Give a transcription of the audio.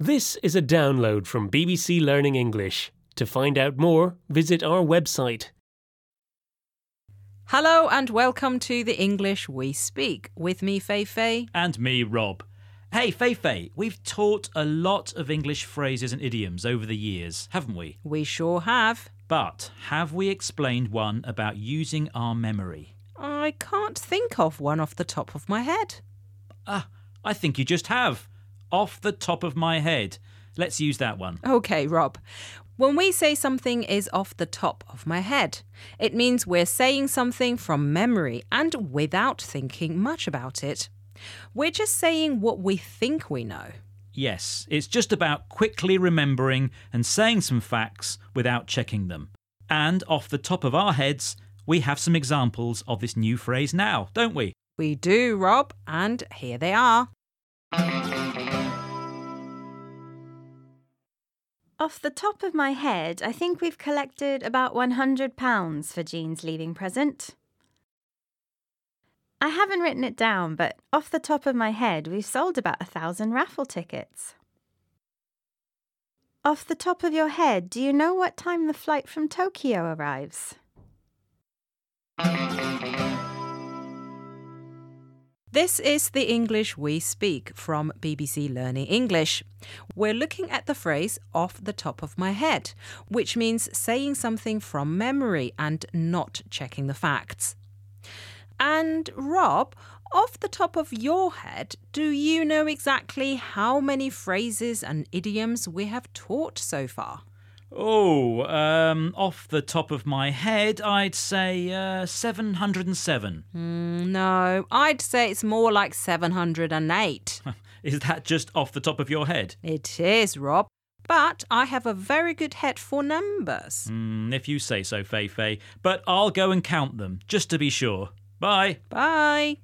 This is a download from BBC Learning English. To find out more, visit our website. Hello and welcome to the English We Speak with me, Fei Fei. And me, Rob. Hey, Fei Fei, we've taught a lot of English phrases and idioms over the years, haven't we? We sure have. But have we explained one about using our memory? I can't think of one off the top of my head. Ah, I think you just have. Off the top of my head. Let's use that one. Okay, Rob. When we say something is off the top of my head, it means we're saying something from memory and without thinking much about it. We're just saying what we think we know. Yes, it's just about quickly remembering and saying some facts without checking them. And off the top of our heads, we have some examples of this new phrase now, don't we? We do, Rob, and here they are. Off the top of my head, I think we've collected about £100 for Jean's leaving present. I haven't written it down, but off the top of my head, we've sold about a thousand raffle tickets. Off the top of your head, do you know what time the flight from Tokyo arrives? This is the English we speak from BBC Learning English. We're looking at the phrase off the top of my head, which means saying something from memory and not checking the facts. And Rob, off the top of your head, do you know exactly how many phrases and idioms we have taught so far? Oh, um, off the top of my head, I'd say uh, 707. Mm, no, I'd say it's more like 708. Is that just off the top of your head? it is, Rob. But I have a very good head for numbers. Mm, if you say so, Fei Fei. But I'll go and count them, just to be sure. Bye. Bye.